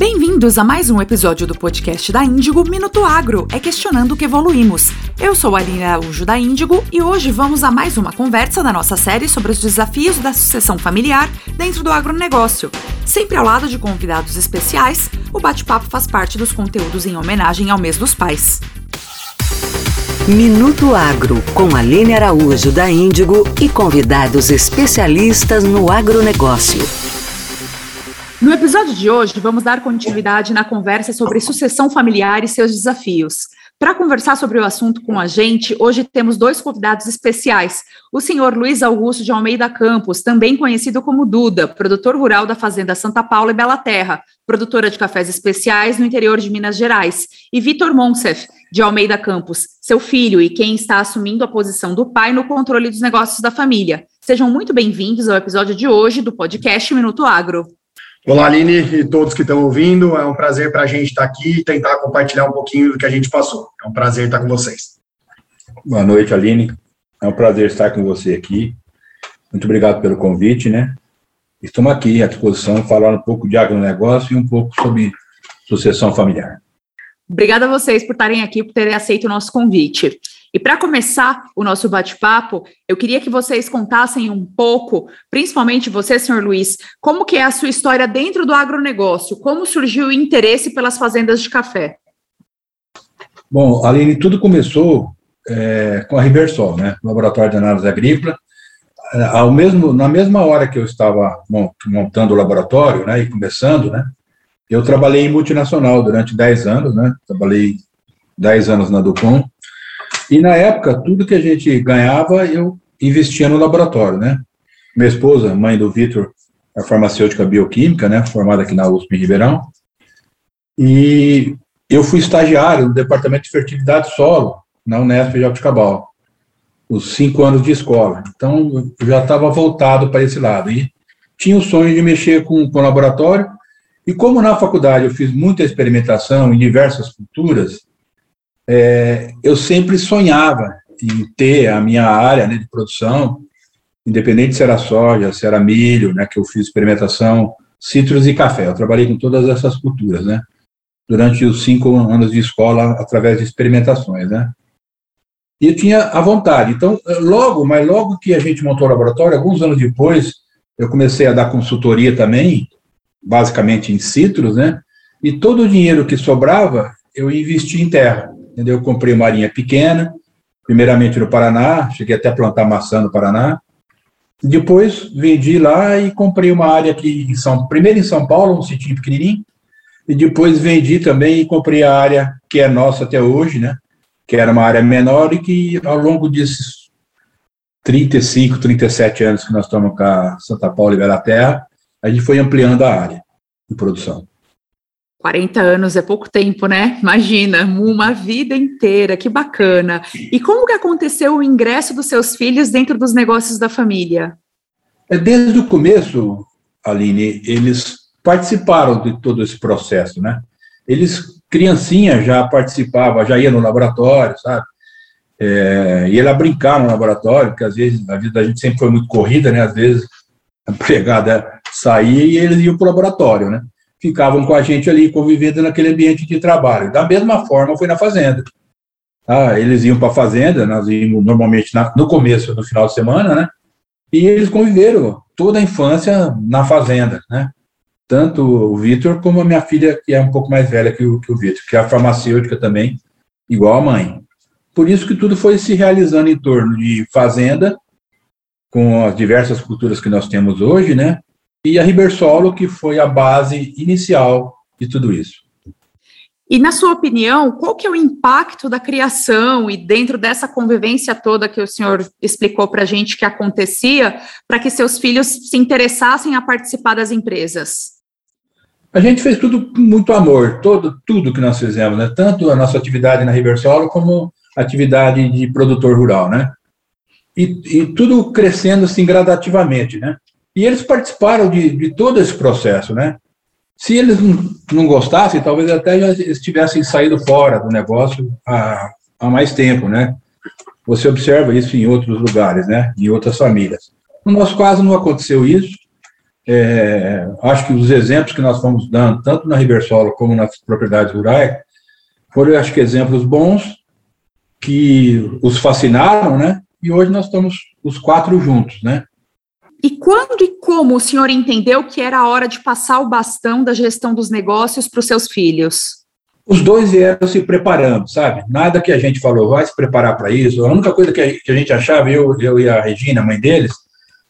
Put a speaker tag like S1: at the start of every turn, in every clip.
S1: Bem-vindos a mais um episódio do podcast da Índigo Minuto Agro, é questionando que evoluímos. Eu sou a Aline Araújo da Índigo e hoje vamos a mais uma conversa da nossa série sobre os desafios da sucessão familiar dentro do agronegócio. Sempre ao lado de convidados especiais, o bate-papo faz parte dos conteúdos em homenagem ao mês dos pais.
S2: Minuto Agro, com Aline Araújo da Índigo e convidados especialistas no agronegócio.
S1: No episódio de hoje, vamos dar continuidade na conversa sobre sucessão familiar e seus desafios. Para conversar sobre o assunto com a gente, hoje temos dois convidados especiais. O senhor Luiz Augusto de Almeida Campos, também conhecido como Duda, produtor rural da Fazenda Santa Paula e Bela Terra, produtora de cafés especiais no interior de Minas Gerais, e Vitor Monsef, de Almeida Campos, seu filho e quem está assumindo a posição do pai no controle dos negócios da família. Sejam muito bem-vindos ao episódio de hoje do podcast Minuto Agro.
S3: Olá, Aline e todos que estão ouvindo. É um prazer para a gente estar aqui e tentar compartilhar um pouquinho do que a gente passou. É um prazer estar com vocês.
S4: Boa noite, Aline. É um prazer estar com você aqui. Muito obrigado pelo convite, né? Estamos aqui à disposição falar um pouco de agronegócio e um pouco sobre sucessão familiar.
S1: Obrigada a vocês por estarem aqui, por terem aceito o nosso convite. E para começar o nosso bate-papo, eu queria que vocês contassem um pouco, principalmente você, senhor Luiz, como que é a sua história dentro do agronegócio, como surgiu o interesse pelas fazendas de café?
S4: Bom, Aline, tudo começou é, com a Ribersol, né, Laboratório de Análise Agrícola. É, ao mesmo, na mesma hora que eu estava montando o laboratório, né, e começando, né, eu trabalhei em multinacional durante 10 anos, né, trabalhei 10 anos na Ducom, e na época, tudo que a gente ganhava, eu investia no laboratório, né? Minha esposa, mãe do Vitor, é farmacêutica bioquímica, né? Formada aqui na USP em Ribeirão. E eu fui estagiário no departamento de fertilidade solo, na Unesp de Jabuticabal, os cinco anos de escola. Então, eu já estava voltado para esse lado. E tinha o sonho de mexer com o laboratório. E como na faculdade eu fiz muita experimentação em diversas culturas, é, eu sempre sonhava em ter a minha área né, de produção, independente se era soja, se era milho, né, que eu fiz experimentação, citros e café. Eu trabalhei com todas essas culturas, né, durante os cinco anos de escola, através de experimentações, né. E eu tinha a vontade. Então, logo, mas logo que a gente montou o laboratório, alguns anos depois, eu comecei a dar consultoria também, basicamente em citros, né, e todo o dinheiro que sobrava, eu investi em terra entendeu? Eu comprei uma arinha pequena, primeiramente no Paraná, cheguei até a plantar maçã no Paraná. Depois vendi lá e comprei uma área aqui em São, primeiro em São Paulo, um sítio pequenininho, e depois vendi também e comprei a área que é nossa até hoje, né? Que era uma área menor e que ao longo desses 35, 37 anos que nós estamos com a Santa Paula e Bela Terra, a gente foi ampliando a área de produção.
S1: 40 anos é pouco tempo, né? Imagina, uma vida inteira, que bacana. E como que aconteceu o ingresso dos seus filhos dentro dos negócios da família?
S4: É, desde o começo, Aline, eles participaram de todo esse processo, né? Eles, criancinha, já participava, já ia no laboratório, sabe? É, ia lá brincar no laboratório, porque às vezes a vida da gente sempre foi muito corrida, né? Às vezes a empregada saía e eles iam para o laboratório, né? Ficavam com a gente ali convivendo naquele ambiente de trabalho. Da mesma forma foi na fazenda. Ah, eles iam para a fazenda, nós íamos normalmente na, no começo, no final de semana, né? E eles conviveram toda a infância na fazenda, né? Tanto o Vitor como a minha filha, que é um pouco mais velha que o, que o Vitor, que é farmacêutica também, igual a mãe. Por isso que tudo foi se realizando em torno de fazenda, com as diversas culturas que nós temos hoje, né? E a Ribersolo, que foi a base inicial de tudo isso.
S1: E na sua opinião, qual que é o impacto da criação e dentro dessa convivência toda que o senhor explicou para a gente que acontecia, para que seus filhos se interessassem a participar das empresas?
S4: A gente fez tudo com muito amor, todo, tudo que nós fizemos, né? tanto a nossa atividade na Ribersolo como a atividade de produtor rural, né? E, e tudo crescendo assim gradativamente, né? E eles participaram de, de todo esse processo, né? Se eles não, gostassem, talvez até já estivessem saído fora do negócio há, há mais tempo, né? Você observa isso em outros lugares, né? Em outras famílias. No nosso caso, não aconteceu isso. é, acho que os exemplos que nós fomos dando, tanto na Riversolo como nas propriedades rurais, foram, acho que, exemplos bons que os fascinaram, né? E hoje nós estamos os quatro juntos, né?
S1: E quando e como o senhor entendeu que era a hora de passar o bastão da gestão dos negócios para os seus filhos?
S4: Os dois vieram se preparando, sabe? Nada que a gente falou, vai se preparar para isso. A única coisa que a, gente achava, eu, eu e a Regina, mãe deles,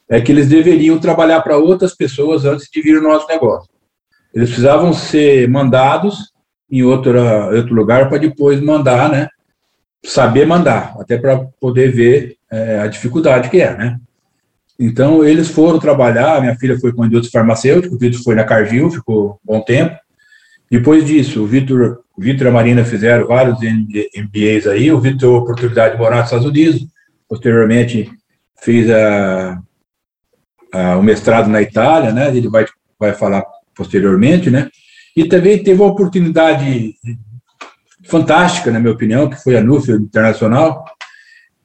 S4: é que eles deveriam trabalhar para outras pessoas antes de vir o nosso negócio. Eles precisavam ser mandados em outro, outro lugar para depois mandar, né? Saber mandar, até para poder ver é, a dificuldade que é, né? Então, eles foram trabalhar, minha filha foi com o indústria farmacêutica, o Vitor foi na Cargill, ficou um bom tempo. Depois disso, o Vitor, Vitor e a Marina fizeram vários MBAs aí, o Vitor teve a oportunidade de morar nos Estados Unidos, posteriormente fez a, a, o mestrado na Itália, né, ele vai, vai falar posteriormente, né, e também teve uma oportunidade fantástica, na minha opinião, que foi a NUF Internacional,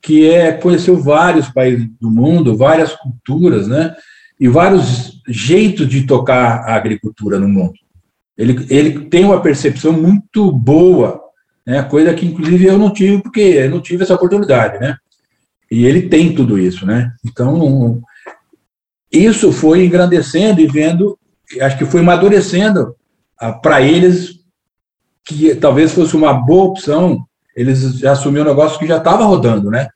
S4: que é conheceu vários países do mundo, várias culturas, né? E vários jeitos de tocar a agricultura no mundo. Ele, ele tem uma percepção muito boa, né? Coisa que inclusive eu não tive porque eu não tive essa oportunidade, né? E ele tem tudo isso, né? Então isso foi engrandecendo e vendo, acho que foi amadurecendo ah, para eles que talvez fosse uma boa opção eles já assumiram um negócio que já estava rodando, né?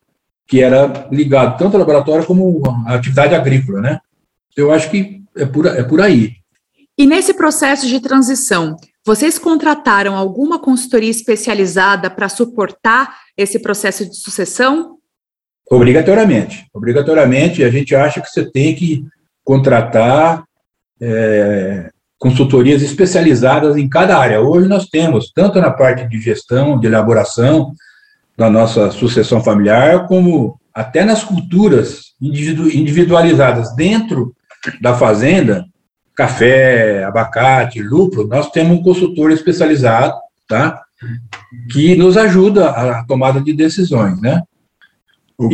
S4: Que era ligado tanto ao laboratório como à atividade agrícola, né? Eu acho que é por, é por aí.
S1: E nesse processo de transição, vocês contrataram alguma consultoria especializada para suportar esse processo de sucessão?
S4: Obrigatoriamente. Obrigatoriamente, a gente acha que você tem que contratar é, consultorias especializadas em cada área. Hoje nós temos, tanto na parte de gestão, de elaboração da nossa sucessão familiar, como até nas culturas individualizadas dentro da fazenda, café, abacate, lúpulo, nós temos um consultor especializado, tá? Que nos ajuda a tomada de decisões, né?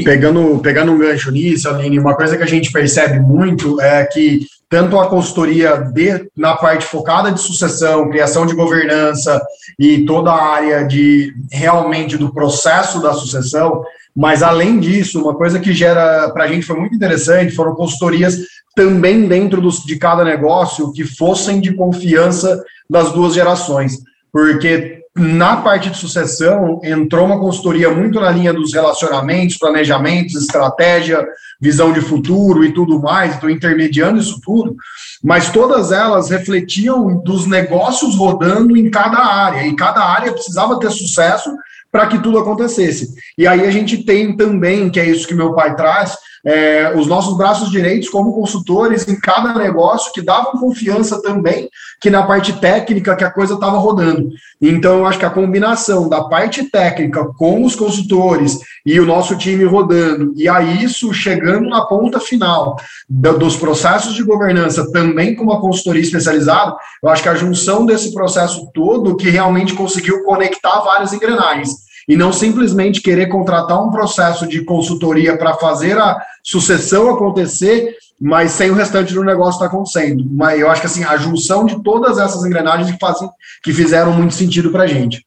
S3: Pegando, pegando um gancho nisso, Aline, uma coisa que a gente percebe muito é que tanto a consultoria de, na parte focada de sucessão, criação de governança e toda a área de realmente do processo da sucessão, mas além disso, uma coisa que gera para a gente foi muito interessante foram consultorias também dentro dos, de cada negócio que fossem de confiança das duas gerações, porque na parte de sucessão, entrou uma consultoria muito na linha dos relacionamentos, planejamentos, estratégia, visão de futuro e tudo mais, estou intermediando isso tudo, mas todas elas refletiam dos negócios rodando em cada área, e cada área precisava ter sucesso para que tudo acontecesse. E aí a gente tem também, que é isso que meu pai traz, é, os nossos braços direitos como consultores em cada negócio que davam confiança também que na parte técnica que a coisa estava rodando. Então, eu acho que a combinação da parte técnica com os consultores e o nosso time rodando, e a isso chegando na ponta final dos processos de governança também com uma consultoria especializada, eu acho que a junção desse processo todo que realmente conseguiu conectar várias engrenagens e não simplesmente querer contratar um processo de consultoria para fazer a sucessão acontecer, mas sem o restante do negócio estar tá acontecendo. Mas eu acho que assim, a junção de todas essas engrenagens que, fazem, que fizeram muito sentido para a gente.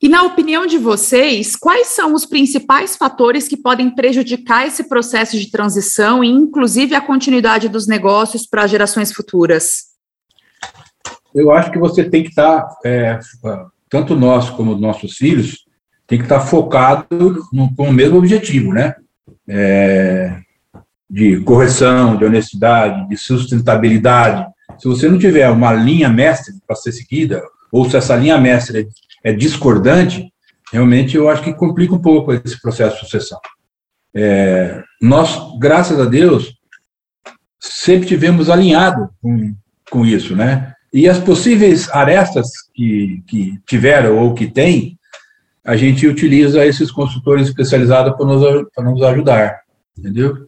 S1: E na opinião de vocês, quais são os principais fatores que podem prejudicar esse processo de transição e, inclusive, a continuidade dos negócios para gerações futuras?
S4: Eu acho que você tem que estar tá, é, tanto nós como nossos filhos, tem que estar focado no, com o mesmo objetivo, né? É, de correção, de honestidade, de sustentabilidade. Se você não tiver uma linha mestre para ser seguida, ou se essa linha mestre é discordante, realmente eu acho que complica um pouco esse processo de sucessão. É, nós, graças a Deus, sempre tivemos alinhado com, com isso, né? E as possíveis arestas que, que tiveram ou que tem, a gente utiliza esses consultores especializados para nos, nos ajudar, entendeu?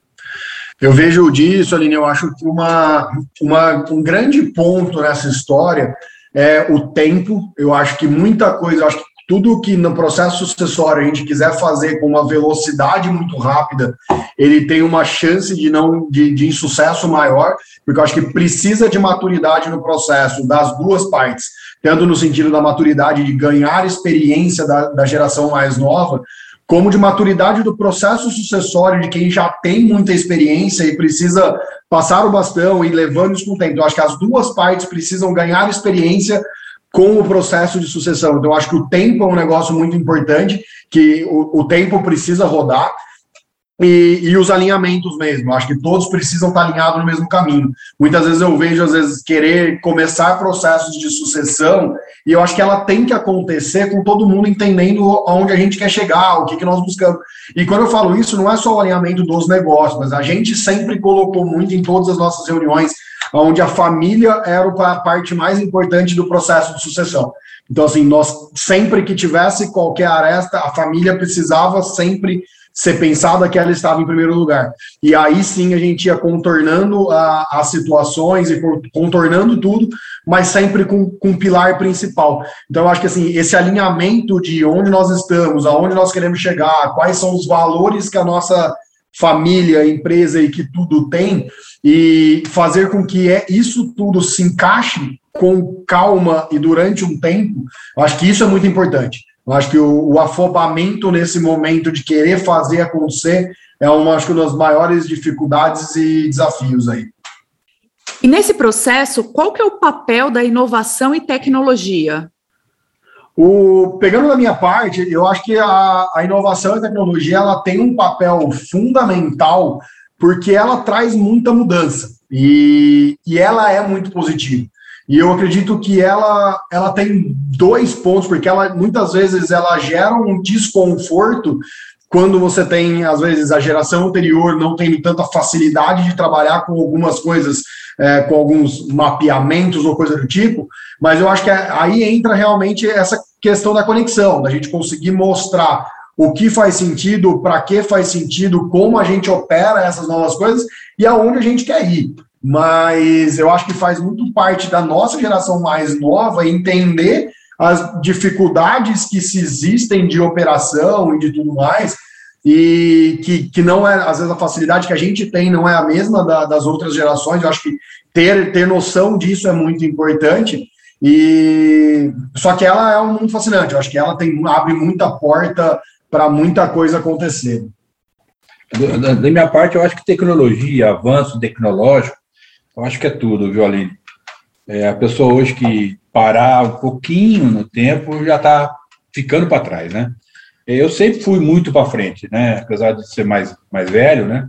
S3: Eu vejo disso, Aline, eu acho que uma, uma, um grande ponto nessa história é o tempo. Eu acho que muita coisa, acho que tudo que no processo sucessório a gente quiser fazer com uma velocidade muito rápida, ele tem uma chance de não de, de insucesso maior, porque eu acho que precisa de maturidade no processo das duas partes, tanto no sentido da maturidade de ganhar experiência da, da geração mais nova, como de maturidade do processo sucessório de quem já tem muita experiência e precisa passar o bastão e levando isso com o tempo. Eu acho que as duas partes precisam ganhar experiência com o processo de sucessão. Então, acho que o tempo é um negócio muito importante, que o, o tempo precisa rodar, e, e, os alinhamentos mesmo. Acho que todos precisam estar alinhados no mesmo caminho. Muitas vezes eu vejo, às vezes, querer começar processos de sucessão, e eu acho que ela tem que acontecer com todo mundo entendendo aonde a gente quer chegar, o que, que nós buscamos. E quando eu falo isso, não é só o alinhamento dos negócios, mas a gente sempre colocou muito em todas as nossas reuniões, onde a família era a parte mais importante do processo de sucessão. Então, assim, nós sempre que tivesse qualquer aresta, a família precisava sempre ser pensada que ela estava em primeiro lugar. E aí sim a gente ia contornando a, as situações e contornando tudo, mas sempre com, com um pilar principal. Então eu acho que assim, esse alinhamento de onde nós estamos, aonde nós queremos chegar, quais são os valores que a nossa família, empresa e que tudo tem, e fazer com que é, isso tudo se encaixe com calma e durante um tempo, acho que isso é muito importante. Eu acho que o, o, afobamento nesse momento de querer fazer acontecer é uma, acho que uma das maiores dificuldades e desafios aí.
S1: E nesse processo, qual que é o papel da inovação e tecnologia?
S3: O, pegando da minha parte, eu acho que a, a inovação e a tecnologia ela tem um papel fundamental porque ela traz muita mudança e, e ela é muito positiva. E eu acredito que ela, ela tem dois pontos, porque ela muitas vezes ela gera um desconforto quando você tem, às vezes, a geração anterior não tem tanta facilidade de trabalhar com algumas coisas, é, com alguns mapeamentos ou coisa do tipo, mas eu acho que aí entra realmente essa questão da conexão, da gente conseguir mostrar o que faz sentido, para que faz sentido, como a gente opera essas novas coisas e aonde a gente quer ir mas eu acho que faz muito parte da nossa geração mais nova entender as dificuldades que se existem de operação e de tudo mais, e que, que não é, às vezes, a facilidade que a gente tem não é a mesma da, das outras gerações. Eu acho que ter, ter noção disso é muito importante. E só que ela é um mundo fascinante. Eu acho que ela tem abre muita porta para muita coisa acontecer.
S4: Da, da minha parte, eu acho que tecnologia, avanço tecnológico, eu acho que é tudo, viu, Aline? É, a pessoa hoje que parar um pouquinho no tempo já está ficando para trás, né? Eu sempre fui muito para frente, né? Apesar de ser mais, mais velho, né?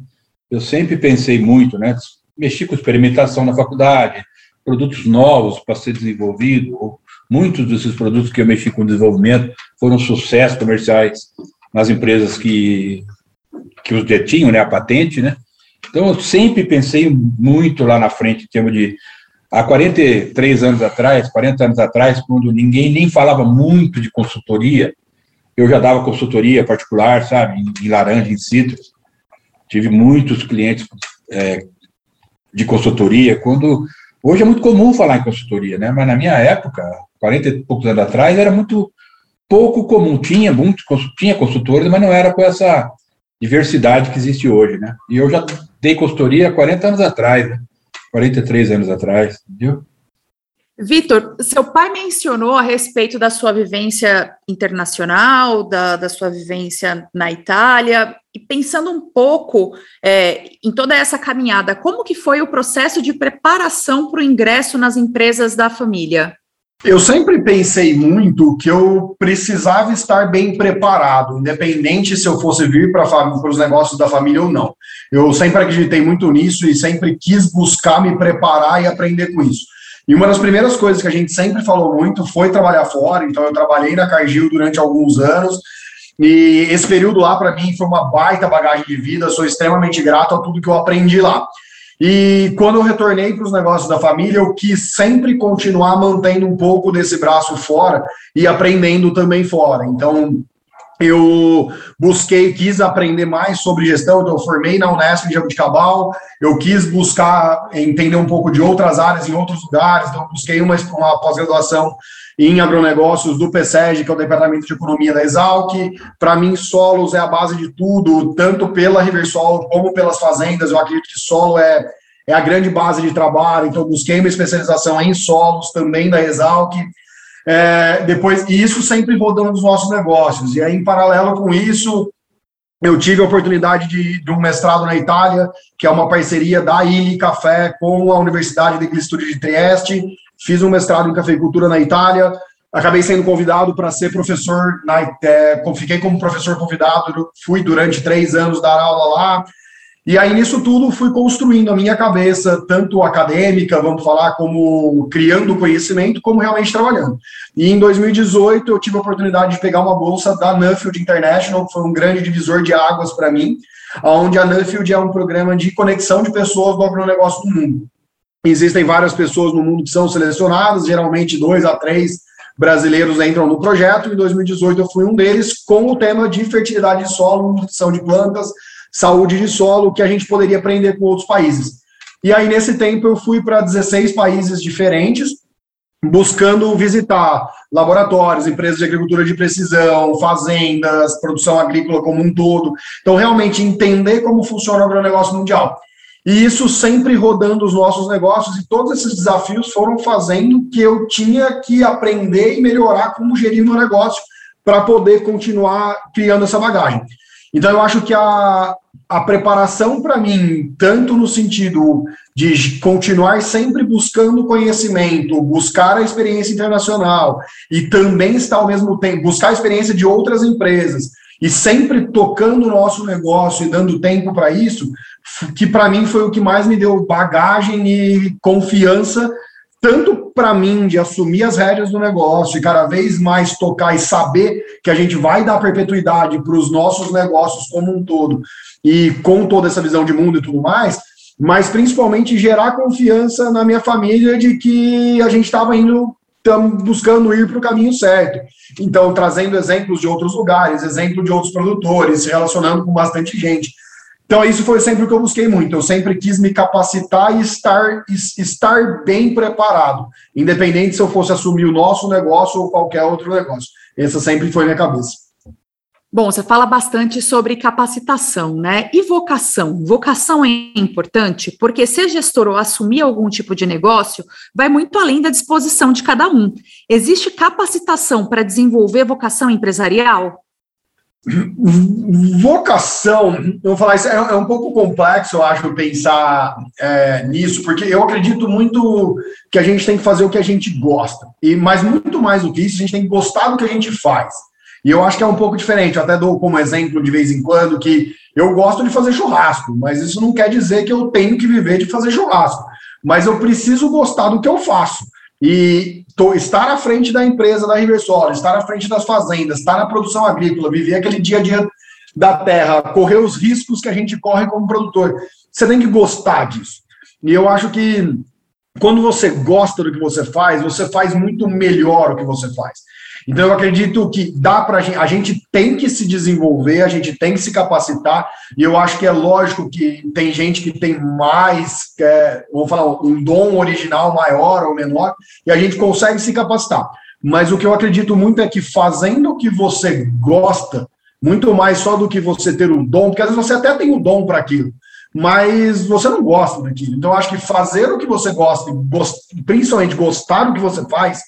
S4: Eu sempre pensei muito, né? Mexi com experimentação na faculdade, produtos novos para ser desenvolvido. Muitos desses produtos que eu mexi com desenvolvimento foram sucessos comerciais nas empresas que, que os detinham, né? A patente, né? Então, eu sempre pensei muito lá na frente, em termos de. Há 43 anos atrás, 40 anos atrás, quando ninguém nem falava muito de consultoria, eu já dava consultoria particular, sabe, em, laranja, em citros. Tive muitos clientes é, de consultoria, quando. Hoje é muito comum falar em consultoria, né? Mas na minha época, 40 e poucos anos atrás, era muito pouco comum. Tinha muitos, tinha consultores, mas não era com essa diversidade que existe hoje, né? E eu já dei consultoria há 40 anos atrás, né? 43 anos atrás, viu?
S1: Vitor, seu pai mencionou a respeito da sua vivência internacional, da, da sua vivência na Itália, e pensando um pouco é, em toda essa caminhada, como que foi o processo de preparação para o ingresso nas empresas da família?
S3: Eu sempre pensei muito que eu precisava estar bem preparado, independente se eu fosse vir para os negócios da família ou não. Eu sempre acreditei muito nisso e sempre quis buscar me preparar e aprender com isso. E uma das primeiras coisas que a gente sempre falou muito foi trabalhar fora. Então, eu trabalhei na Cargill durante alguns anos. E esse período lá, para mim, foi uma baita bagagem de vida. Sou extremamente grato a tudo que eu aprendi lá. E quando eu retornei para os negócios da família, eu quis sempre continuar mantendo um pouco desse braço fora e aprendendo também fora. Então, eu busquei, quis aprender mais sobre gestão, então eu formei na Unesp de Jabuticabal, eu quis buscar entender um pouco de outras áreas em outros lugares, então eu busquei uma, uma pós-graduação em agronegócios do PSEG, que é o Departamento de Economia da Exalc. Para mim, solos é a base de tudo, tanto pela Riversol como pelas fazendas. Eu acredito que solo é, é a grande base de trabalho, então busquei uma especialização em solos também da Exalc. É, depois, e isso sempre rodando os nossos negócios. E aí, em paralelo com isso, eu tive a oportunidade de, de, um mestrado na Itália, que é uma parceria da Ili Café com a Universidade de Estúdio de Trieste. Fiz um mestrado em cafeicultura na Itália. Acabei sendo convidado para ser professor, na, é, fiquei como professor convidado, fui durante três anos dar aula lá. E aí, nisso tudo, fui construindo a minha cabeça, tanto acadêmica, vamos falar, como criando conhecimento, como realmente trabalhando. E em 2018, eu tive a oportunidade de pegar uma bolsa da Nuffield International, que foi um grande divisor de águas para mim, onde a Nuffield é um programa de conexão de pessoas do agronegócio do mundo. Existem várias pessoas no mundo que são selecionadas, geralmente dois a três brasileiros entram no projeto. Em 2018, eu fui um deles, com o tema de fertilidade de solo, nutrição de plantas, saúde de solo, que a gente poderia aprender com outros países. E aí, nesse tempo, eu fui para 16 países diferentes, buscando visitar laboratórios, empresas de agricultura de precisão, fazendas, produção agrícola como um todo. Então, realmente entender como funciona o agronegócio mundial. E isso sempre rodando os nossos negócios, e todos esses desafios foram fazendo que eu tinha que aprender e melhorar como gerir meu negócio para poder continuar criando essa bagagem. Então, eu acho que a, a preparação para mim, tanto no sentido de continuar sempre buscando conhecimento, buscar a experiência internacional e também estar ao mesmo tempo, buscar a experiência de outras empresas e sempre tocando o nosso negócio e dando tempo para isso, que para mim foi o que mais me deu bagagem e confiança, tanto para mim de assumir as rédeas do negócio e cada vez mais tocar e saber que a gente vai dar perpetuidade para os nossos negócios como um todo, e com toda essa visão de mundo e tudo mais, mas principalmente gerar confiança na minha família de que a gente estava indo estamos buscando ir para o caminho certo. Então, trazendo exemplos de outros lugares, exemplo de outros produtores, se relacionando com bastante gente. Então, isso foi sempre o que eu busquei muito. Eu sempre quis me capacitar e estar, estar bem preparado, independente se eu fosse assumir o nosso negócio ou qualquer outro negócio. Essa sempre foi minha cabeça.
S1: Bom, você fala bastante sobre capacitação, né? E vocação. Vocação é importante porque ser gestor ou assumir algum tipo de negócio vai muito além da disposição de cada um. Existe capacitação para desenvolver vocação empresarial?
S3: Vocação, eu vou falar isso, é, é um pouco complexo, eu acho, pensar é, nisso, porque eu acredito muito que a gente tem que fazer o que a gente gosta. E, mas muito mais do que isso, a gente tem que gostar do que a gente faz. E eu acho que é um pouco diferente. Eu até dou como exemplo de vez em quando que eu gosto de fazer churrasco, mas isso não quer dizer que eu tenho que viver de fazer churrasco. Mas eu preciso gostar do que eu faço. E tô, estar à frente da empresa da Riversol, estar à frente das fazendas, estar na produção agrícola, viver aquele dia a dia da terra, correr os riscos que a gente corre como produtor. Você tem que gostar disso. E eu acho que quando você gosta do que você faz, você faz muito melhor o que você faz. Então, eu acredito que dá para a gente, a gente tem que se desenvolver, a gente tem que se capacitar, e eu acho que é lógico que tem gente que tem mais, é, vou falar, um dom original maior ou menor, e a gente consegue se capacitar. Mas o que eu acredito muito é que fazendo o que você gosta, muito mais só do que você ter o dom, porque às vezes você até tem o dom para aquilo, mas você não gosta daquilo. Então, acho que fazer o que você gosta, principalmente gostar do que você faz,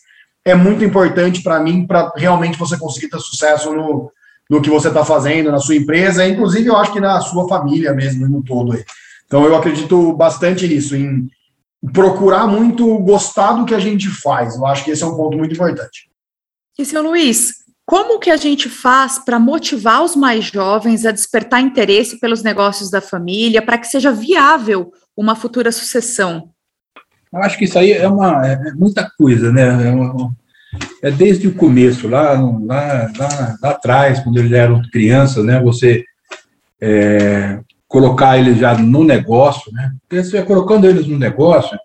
S3: é muito importante para mim, para realmente você conseguir ter sucesso no, no que você está fazendo, na sua empresa, inclusive eu acho que na sua família mesmo, no todo. Então eu acredito bastante nisso, em procurar muito gostar do que a gente faz. Eu acho que esse é um ponto muito importante.
S1: E, seu Luiz, como que a gente faz para motivar os mais jovens a despertar interesse pelos negócios da família, para que seja viável uma futura sucessão?
S4: Eu acho que isso aí é, uma, é, é muita coisa, né? É, uma, é, desde o começo, lá, lá, lá, lá, atrás, quando eles eram crianças, né? Você é, colocar eles já no negócio, né? Porque você colocando eles no negócio,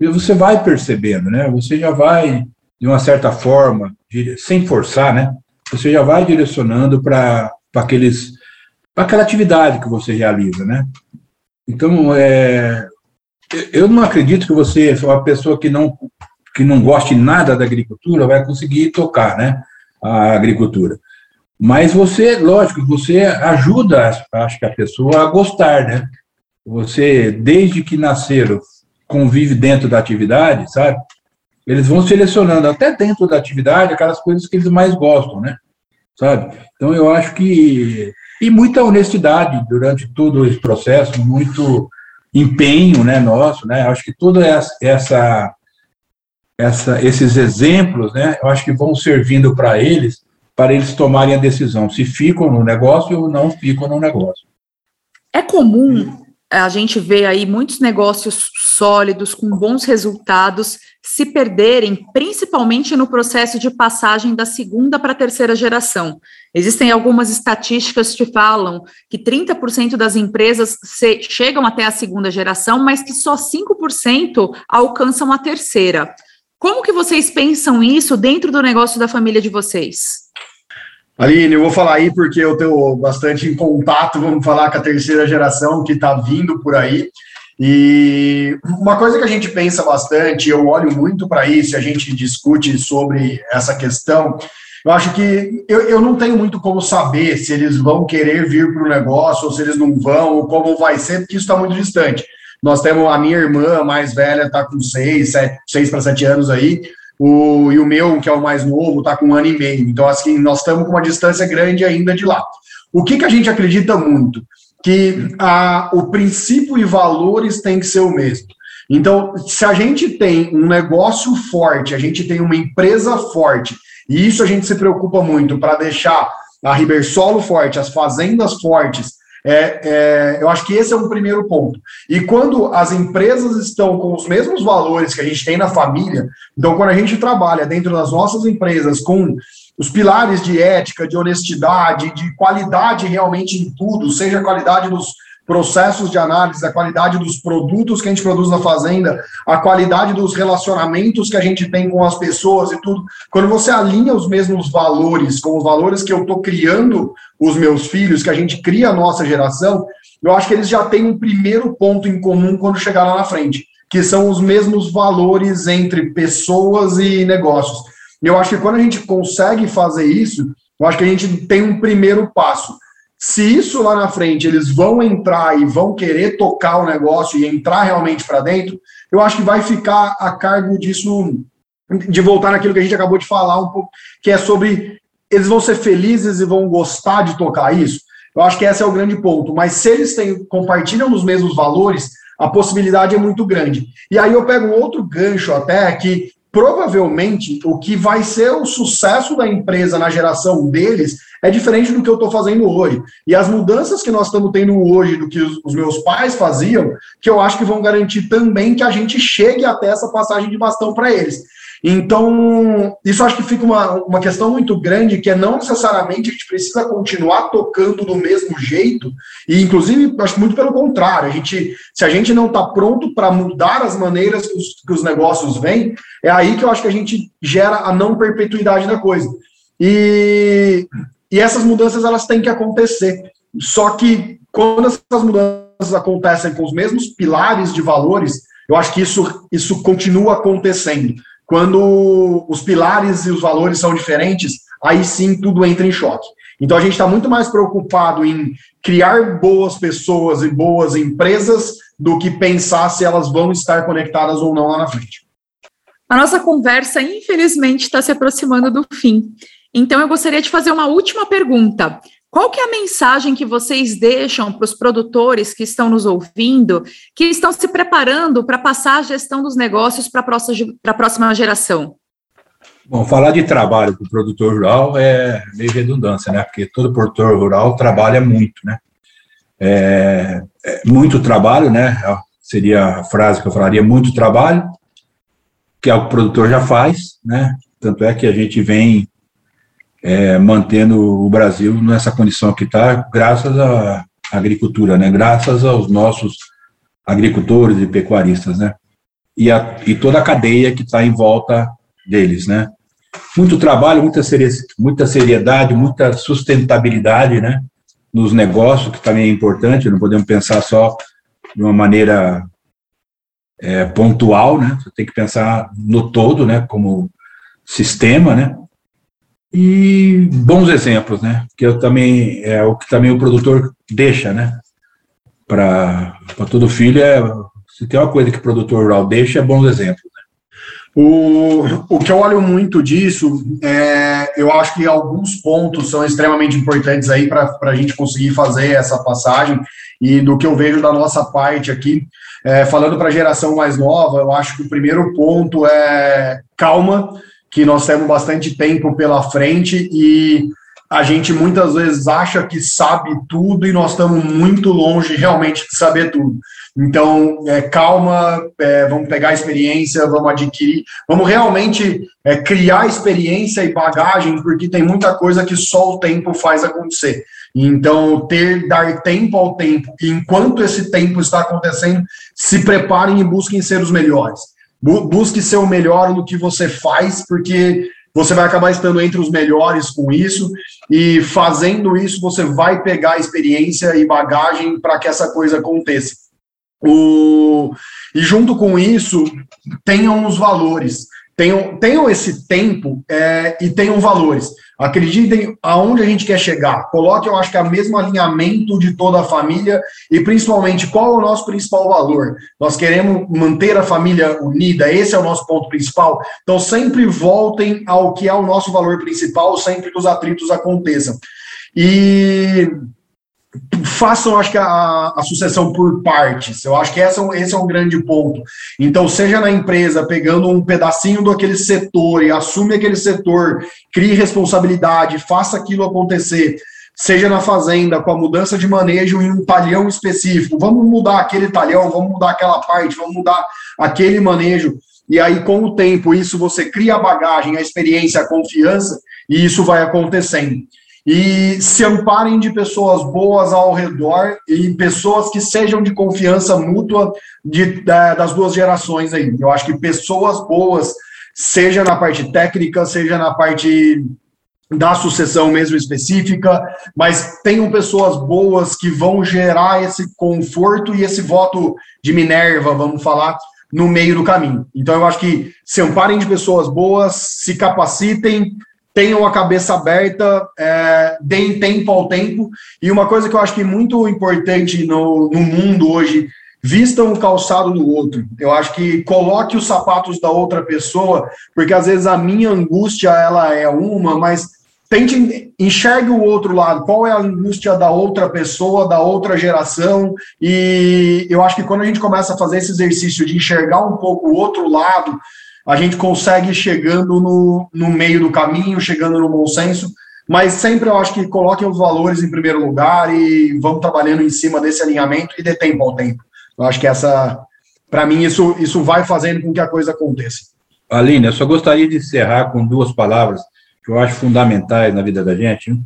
S4: você vai percebendo, né? Você já vai, de uma certa forma, sem forçar, né? Você já vai direcionando para aqueles para aquela atividade que você realiza, né? Então, é, eu não acredito que você uma pessoa que não que não goste nada da agricultura vai conseguir tocar, né, a agricultura. Mas você, lógico, você ajuda, acho que a pessoa a gostar, né? Você, desde que nasceram, convive dentro da atividade, sabe? Eles vão selecionando até dentro da atividade aquelas coisas que eles mais gostam, né? Sabe? Então eu acho que e muita honestidade durante todo esse processo, muito empenho, né, nosso, né? Acho que toda essa essa esses exemplos, né, eu acho que vão servindo para eles para eles tomarem a decisão se ficam no negócio ou não ficam no negócio.
S1: É comum a gente ver aí muitos negócios sólidos, com bons resultados, se perderem, principalmente no processo de passagem da segunda para a terceira geração. Existem algumas estatísticas que falam que 30% das empresas se, chegam até a segunda geração, mas que só 5% alcançam a terceira. Como que vocês pensam isso dentro do negócio da família de vocês?
S3: Aline, eu vou falar aí porque eu tenho bastante em contato, vamos falar, com a terceira geração que está vindo por aí. E uma coisa que a gente pensa bastante, eu olho muito para isso, a gente discute sobre essa questão. Eu acho que eu, eu não tenho muito como saber se eles vão querer vir para o negócio ou se eles não vão, ou como vai ser, porque isso está muito distante. Nós temos a minha irmã mais velha, está com seis, sete, seis para sete anos aí. O, e o meu, que é o mais novo, está com um ano e meio. Então, assim, nós estamos com uma distância grande ainda de lá. O que, que a gente acredita muito? Que a, o princípio e valores têm que ser o mesmo. Então, se a gente tem um negócio forte, a gente tem uma empresa forte, e isso a gente se preocupa muito para deixar a Ribersolo forte, as fazendas fortes, é, é, eu acho que esse é um primeiro ponto. E quando as empresas estão com os mesmos valores que a gente tem na família, então quando a gente trabalha dentro das nossas empresas com os pilares de ética, de honestidade, de qualidade realmente em tudo, seja a qualidade dos processos de análise, a qualidade dos produtos que a gente produz na fazenda, a qualidade dos relacionamentos que a gente tem com as pessoas e tudo. Quando você alinha os mesmos valores com os valores que eu estou criando os meus filhos, que a gente cria a nossa geração, eu acho que eles já têm um primeiro ponto em comum quando chegar lá na frente, que são os mesmos valores entre pessoas e negócios. Eu acho que quando a gente consegue fazer isso, eu acho que a gente tem um primeiro passo. Se isso lá na frente eles vão entrar e vão querer tocar o negócio e entrar realmente para dentro, eu acho que vai ficar a cargo disso, de voltar naquilo que a gente acabou de falar um pouco, que é sobre eles vão ser felizes e vão gostar de tocar isso. Eu acho que esse é o grande ponto. Mas se eles têm, compartilham os mesmos valores, a possibilidade é muito grande. E aí eu pego um outro gancho até que provavelmente o que vai ser o sucesso da empresa na geração deles é diferente do que eu estou fazendo hoje. E as mudanças que nós estamos tendo hoje do que os, meus pais faziam, que eu acho que vão garantir também que a gente chegue até essa passagem de bastão para eles. Então, isso acho que fica uma, uma questão muito grande, que é não necessariamente a gente precisa continuar tocando do mesmo jeito, e inclusive, acho muito pelo contrário, a gente, se a gente não está pronto para mudar as maneiras que os, que os negócios vêm, é aí que eu acho que a gente gera a não perpetuidade da coisa. E e essas mudanças elas têm que acontecer. Só que quando essas mudanças acontecem com os mesmos pilares de valores, eu acho que isso, isso continua acontecendo. Quando os pilares e os valores são diferentes, aí sim tudo entra em choque. Então a gente está muito mais preocupado em criar boas pessoas e boas empresas do que pensar se elas vão estar conectadas ou não lá na frente.
S1: A nossa conversa, infelizmente, está se aproximando do fim. Então, eu gostaria de fazer uma última pergunta. Qual que é a mensagem que vocês deixam para os produtores que estão nos ouvindo, que estão se preparando para passar a gestão dos negócios para a próxima, geração?
S4: Bom, falar de trabalho para o produtor rural é meio redundância, né? Porque todo produtor rural trabalha muito, né? É, é muito trabalho, né? Seria a frase que eu falaria, muito trabalho, que é o que o produtor já faz, né? Tanto é que a gente vem é, mantendo o Brasil nessa condição que está, graças à agricultura, né? Graças aos nossos agricultores e pecuaristas, né? E, a, e toda a cadeia que está em volta deles, né? Muito trabalho, muita, muita seriedade, muita sustentabilidade, né? Nos negócios, que também é importante, não podemos pensar só de uma maneira é, pontual, né? Você tem que pensar no todo, né? Como sistema, né? E bons exemplos, né? Que eu também é o que também o produtor deixa, né? Para todo filho é se tem uma coisa que o produtor rural deixa é bons exemplos.
S3: O, o que eu olho muito disso, é, eu acho que alguns pontos são extremamente importantes aí para a gente conseguir fazer essa passagem, e do que eu vejo da nossa parte aqui, é, falando para a geração mais nova, eu acho que o primeiro ponto é calma, que nós temos bastante tempo pela frente e a gente muitas vezes acha que sabe tudo e nós estamos muito longe realmente de saber tudo. Então, é, calma, é, vamos pegar a experiência, vamos adquirir, vamos realmente é, criar experiência e bagagem, porque tem muita coisa que só o tempo faz acontecer. Então, ter, dar tempo ao tempo, e enquanto esse tempo está acontecendo, se preparem e busquem ser os melhores. Busque ser o melhor no que você faz, porque você vai acabar estando entre os melhores com isso, e fazendo isso, você vai pegar experiência e bagagem para que essa coisa aconteça. O, e junto com isso, tenham os valores, tenham, tenham esse tempo é, e tenham valores. Acreditem aonde a gente quer chegar. Coloque, eu acho que é o mesmo alinhamento de toda a família e principalmente qual é o nosso principal valor. Nós queremos manter a família unida, esse é o nosso ponto principal. Então sempre voltem ao que é o nosso valor principal, sempre que os atritos aconteçam. E façam, acho que, a, a, sucessão por partes. Eu acho que essa, é esse é um grande ponto. Então, seja na empresa, pegando um pedacinho daquele setor e assume aquele setor, crie responsabilidade, faça aquilo acontecer. Seja na fazenda, com a mudança de manejo em um talhão específico. Vamos mudar aquele talhão, vamos mudar aquela parte, vamos mudar aquele manejo. E aí, com o tempo, isso você cria a bagagem, a experiência, a confiança, e isso vai acontecendo e se amparem de pessoas boas ao redor e pessoas que sejam de confiança mútua de, da, das duas gerações aí. Eu acho que pessoas boas, seja na parte técnica, seja na parte da sucessão mesmo específica, mas tenham pessoas boas que vão gerar esse conforto e esse voto de Minerva, vamos falar, no meio do caminho. Então eu acho que se amparem de pessoas boas, se capacitem, tenham a cabeça aberta, é, deem tempo ao tempo. E uma coisa que eu acho que é muito importante no, no mundo hoje, vistam o calçado do outro. Eu acho que coloque os sapatos da outra pessoa, porque às vezes a minha angústia ela é uma, mas tente enxergue o outro lado, qual é a angústia da outra pessoa, da outra geração, e eu acho que quando a gente começa a fazer esse exercício de enxergar um pouco o outro lado, a gente consegue chegando no, no meio do caminho, chegando no bom senso, mas sempre eu acho que coloquem os valores em primeiro lugar e vamos trabalhando em cima desse alinhamento e dê tempo ao tempo. Eu acho que essa, para mim, isso, isso vai fazendo com que a coisa aconteça.
S4: Aline, eu só gostaria de encerrar com duas palavras que eu acho fundamentais na vida da gente.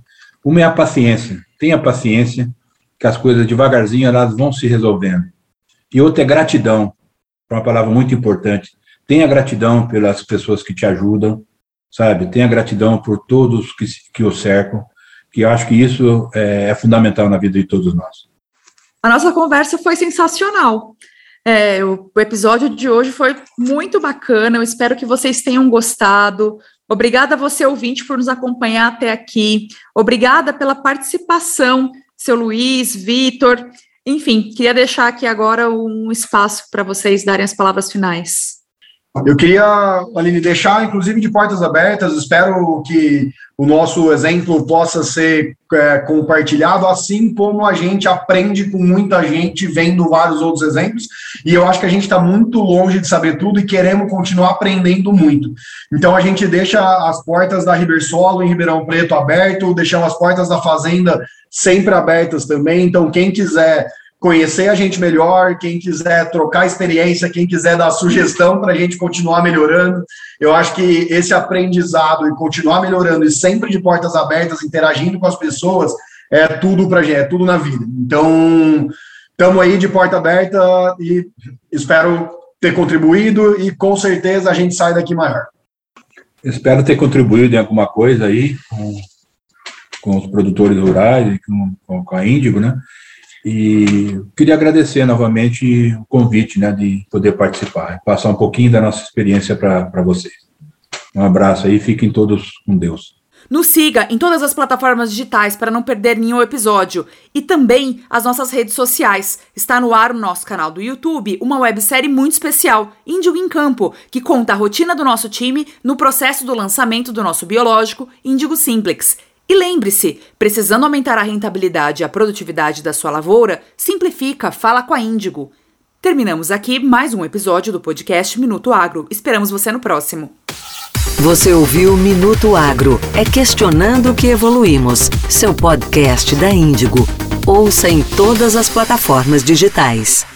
S4: Uma é a paciência. Tenha paciência, que as coisas devagarzinho elas vão se resolvendo. E outra é gratidão, é uma palavra muito importante. Tenha gratidão pelas pessoas que te ajudam, sabe? Tenha gratidão por todos que, que o cercam, que eu acho que isso é, é fundamental na vida de todos nós.
S1: A nossa conversa foi sensacional. É, o, o episódio de hoje foi muito bacana. Eu espero que vocês tenham gostado. Obrigada a você, ouvinte, por nos acompanhar até aqui. Obrigada pela participação, seu Luiz, Vitor. Enfim, queria deixar aqui agora um espaço para vocês darem as palavras finais.
S3: Eu queria, Aline, deixar, inclusive, de portas abertas. Espero que o nosso exemplo possa ser é, compartilhado, assim como a gente aprende com muita gente vendo vários outros exemplos. E eu acho que a gente está muito longe de saber tudo e queremos continuar aprendendo muito. Então, a gente deixa as portas da Ribersolo em Ribeirão Preto aberto, deixamos as portas da Fazenda sempre abertas também. Então, quem quiser conhecer a gente melhor, quem quiser trocar experiência, quem quiser dar sugestão para a gente continuar melhorando. Eu acho que esse aprendizado e continuar melhorando e sempre de portas abertas, interagindo com as pessoas, é tudo para gente, é tudo na vida. Então, estamos aí de porta aberta e espero ter contribuído e com certeza a gente sai daqui maior.
S4: Espero ter contribuído em alguma coisa aí com, com os produtores rurais e com, com a Índigo, né? E queria agradecer novamente o convite né, de poder participar, passar um pouquinho da nossa experiência para vocês. Um abraço aí, fiquem todos com Deus.
S1: Nos siga em todas as plataformas digitais para não perder nenhum episódio e também as nossas redes sociais. Está no ar o nosso canal do YouTube, uma websérie muito especial, Índigo em Campo, que conta a rotina do nosso time no processo do lançamento do nosso biológico Índigo Simplex. E lembre-se, precisando aumentar a rentabilidade e a produtividade da sua lavoura, simplifica, fala com a Índigo. Terminamos aqui mais um episódio do podcast Minuto Agro. Esperamos você no próximo.
S2: Você ouviu Minuto Agro. É questionando que evoluímos. Seu podcast da Índigo. Ouça em todas as plataformas digitais.